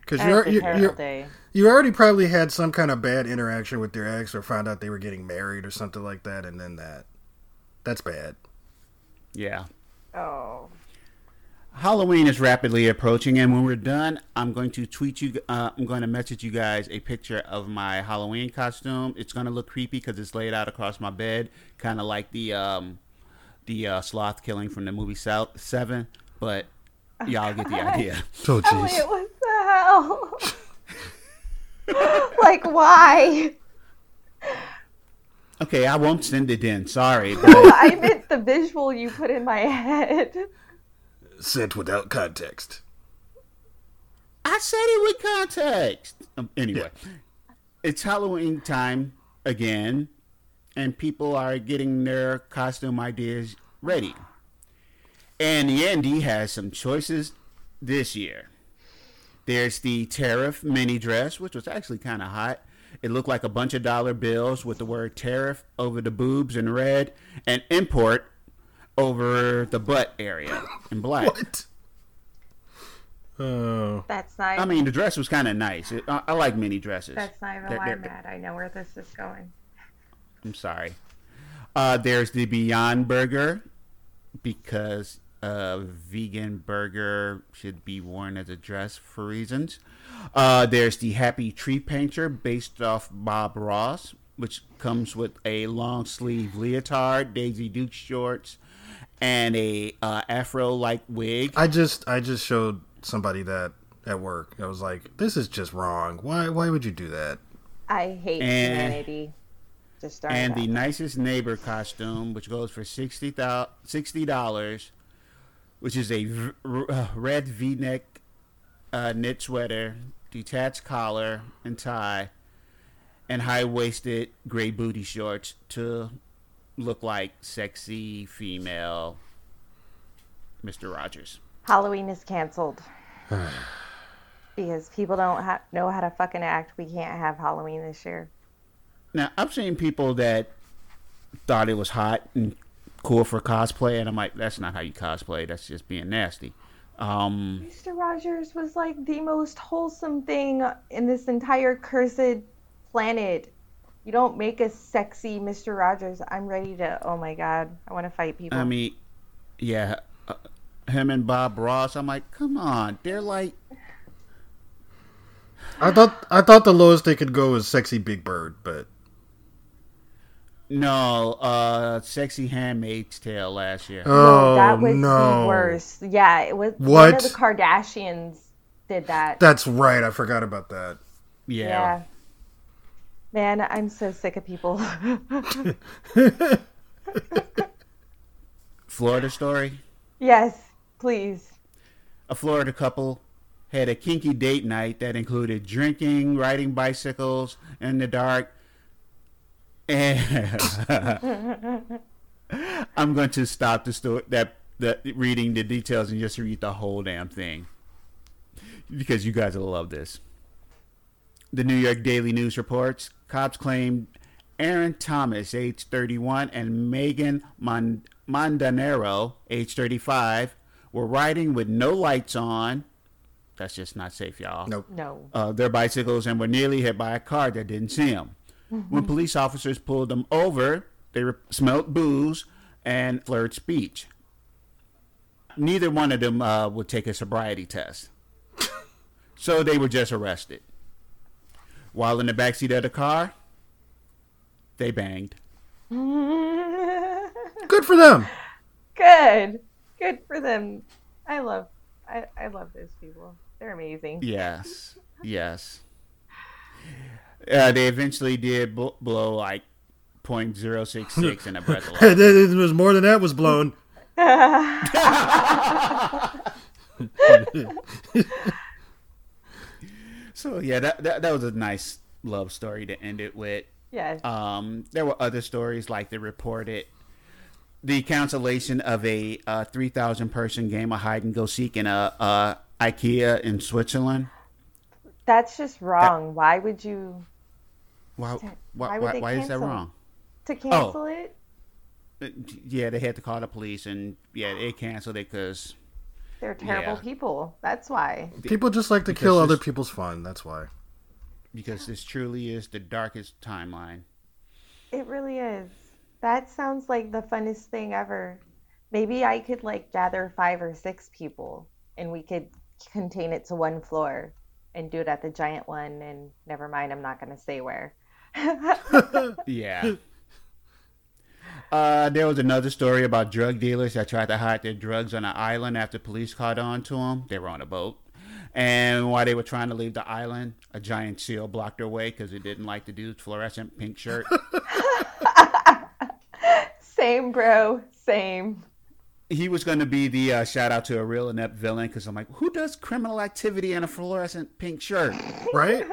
Because That's you're, a you're, terrible you're, day. you already probably had some kind of bad interaction with their ex or found out they were getting married or something like that, and then that. That's bad. Yeah. Oh. Halloween is rapidly approaching, and when we're done, I'm going to tweet you. Uh, I'm going to message you guys a picture of my Halloween costume. It's going to look creepy because it's laid out across my bed, kind of like the um, the uh, sloth killing from the movie South Seven. But y'all get the idea. Oh, Oh, wait, what the hell? like, why? Okay, I won't send it in. Sorry, but I meant the visual you put in my head. Sent without context. I said it with context. Um, anyway, it's Halloween time again, and people are getting their costume ideas ready. And Yandy has some choices this year. There's the tariff mini dress, which was actually kind of hot. It looked like a bunch of dollar bills with the word tariff over the boobs in red and import over the butt area in black. What? Oh. That's not. I mean, the dress was kind of nice. It, I, I like mini dresses. that's not even They're- why I'm mad. I know where this is going. I'm sorry. Uh, there's the Beyond Burger because a vegan burger should be worn as a dress for reasons. Uh, there's the Happy Tree Painter based off Bob Ross, which comes with a long sleeve leotard, Daisy Duke shorts, and a uh, afro like wig. I just I just showed somebody that at work. I was like, this is just wrong. Why why would you do that? I hate And- humanity. Just starting and the that. nicest neighbor costume, which goes for sixty dollars, which is a v- r- uh, red V-neck uh, knit sweater, detached collar and tie, and high-waisted gray booty shorts to look like sexy female Mister Rogers. Halloween is canceled. because people don't ha- know how to fucking act. We can't have Halloween this year. Now I've seen people that thought it was hot and cool for cosplay, and I'm like, that's not how you cosplay. That's just being nasty. Um, Mr. Rogers was like the most wholesome thing in this entire cursed planet. You don't make a sexy Mr. Rogers. I'm ready to. Oh my god, I want to fight people. I mean, yeah, uh, him and Bob Ross. I'm like, come on, they're like, I thought I thought the lowest they could go was sexy Big Bird, but no, uh, sexy Handmaid's Tale last year. oh no, that was no, the worst. Yeah, it was. One What? of the Kardashians did that. That's right. I forgot about that. yeah. yeah. Man, I'm so sick of people. Florida story. yes, please. A Florida couple had a kinky date night that included drinking, riding bicycles in the dark, and I'm going to stop the story that the reading the details and just read the whole damn thing because you guys will love this. The New York Daily News reports cops claimed Aaron Thomas, age 31, and Megan Mon- Mondanero, age 35, were riding with no lights on. That's just not safe, y'all Nope. No. uh, their bicycles and were nearly hit by a car that didn't see them. When police officers pulled them over, they re- smelt booze and slurred speech. Neither one of them uh, would take a sobriety test. so they were just arrested. While in the backseat of the car, they banged. Good for them. Good. Good for them. I love I, I love those people. They're amazing. Yes, yes. Uh, they eventually did bl- blow like .066 in a breath of life. it was more than that was blown. So yeah, that, that that was a nice love story to end it with. Yes. Um, there were other stories like the reported the cancellation of a uh, three thousand person game of hide and go seek in a uh, IKEA in Switzerland. That's just wrong. Why would you Why? Why? why Why, why, is that wrong? To cancel Oh. it? Uh, Yeah, they had to call the police, and yeah, they canceled it because They're terrible Yeah. people. That's why. People just like to Because kill other people's fun. That's why. because this truly is the darkest timeline. It really is. That sounds like the funnest thing ever. Maybe I could like gather five or six people and we could contain it to one floor and do it at the giant one and never mind, I'm not going to say where. Yeah. Uh, there was another story about drug dealers that tried to hide their drugs on an island after police caught on to them. They were on a boat. And while they were trying to leave the island, a giant seal blocked their way because it didn't like the dude's fluorescent pink shirt. Same, bro. Same. he was going to be the uh, shout out to a real inept villain because I'm like, who does criminal activity in a fluorescent pink shirt? Right?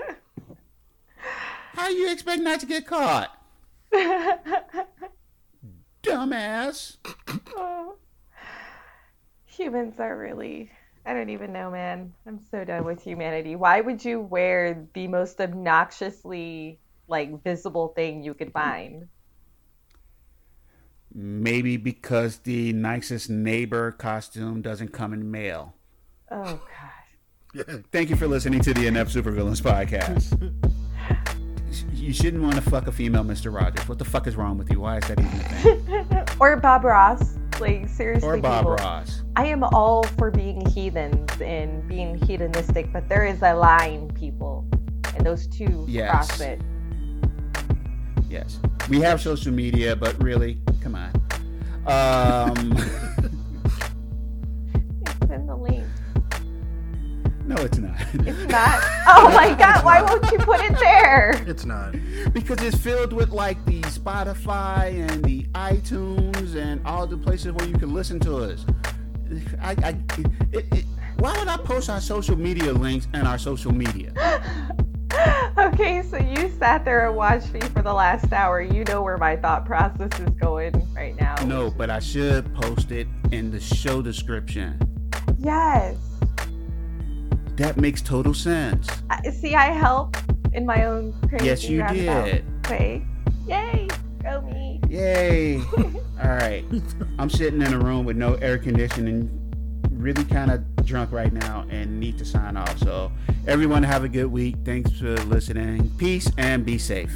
How you expect not to get caught? Dumbass. Oh. Humans are really. I don't even know, man. I'm so done with humanity. Why would you wear the most obnoxiously like visible thing you could find? Maybe because the nicest neighbor costume doesn't come in mail. Oh god. Thank you for listening to the Inept Supervillains podcast. you shouldn't want to fuck a female Mr. Rogers. What the fuck is wrong with you? Why is that even a thing? or Bob Ross. Like seriously, Or Bob people. Ross. I am all for being heathens and being hedonistic, but there is a line, people, and those two Yes. cross it. Yes. We have social media, but really, come on. Um, no, it's not. It's not. Oh my god! Why won't you put it there? It's not. because it's filled with like the Spotify and the iTunes and all the places where you can listen to us. I, I it, it, why would I post our social media links and our social media? Okay, so you sat there and watched me for the last hour. You know where my thought process is going right now. No, but I should post it in the show description. Yes. That makes total sense. I- See, I help in my own crazy Yes, you did. way. Yay! Go me. Yay! All right, I'm sitting in a room with no air conditioning, really kind of drunk right now, and need to sign off. So, everyone, have a good week. Thanks for listening. Peace and be safe.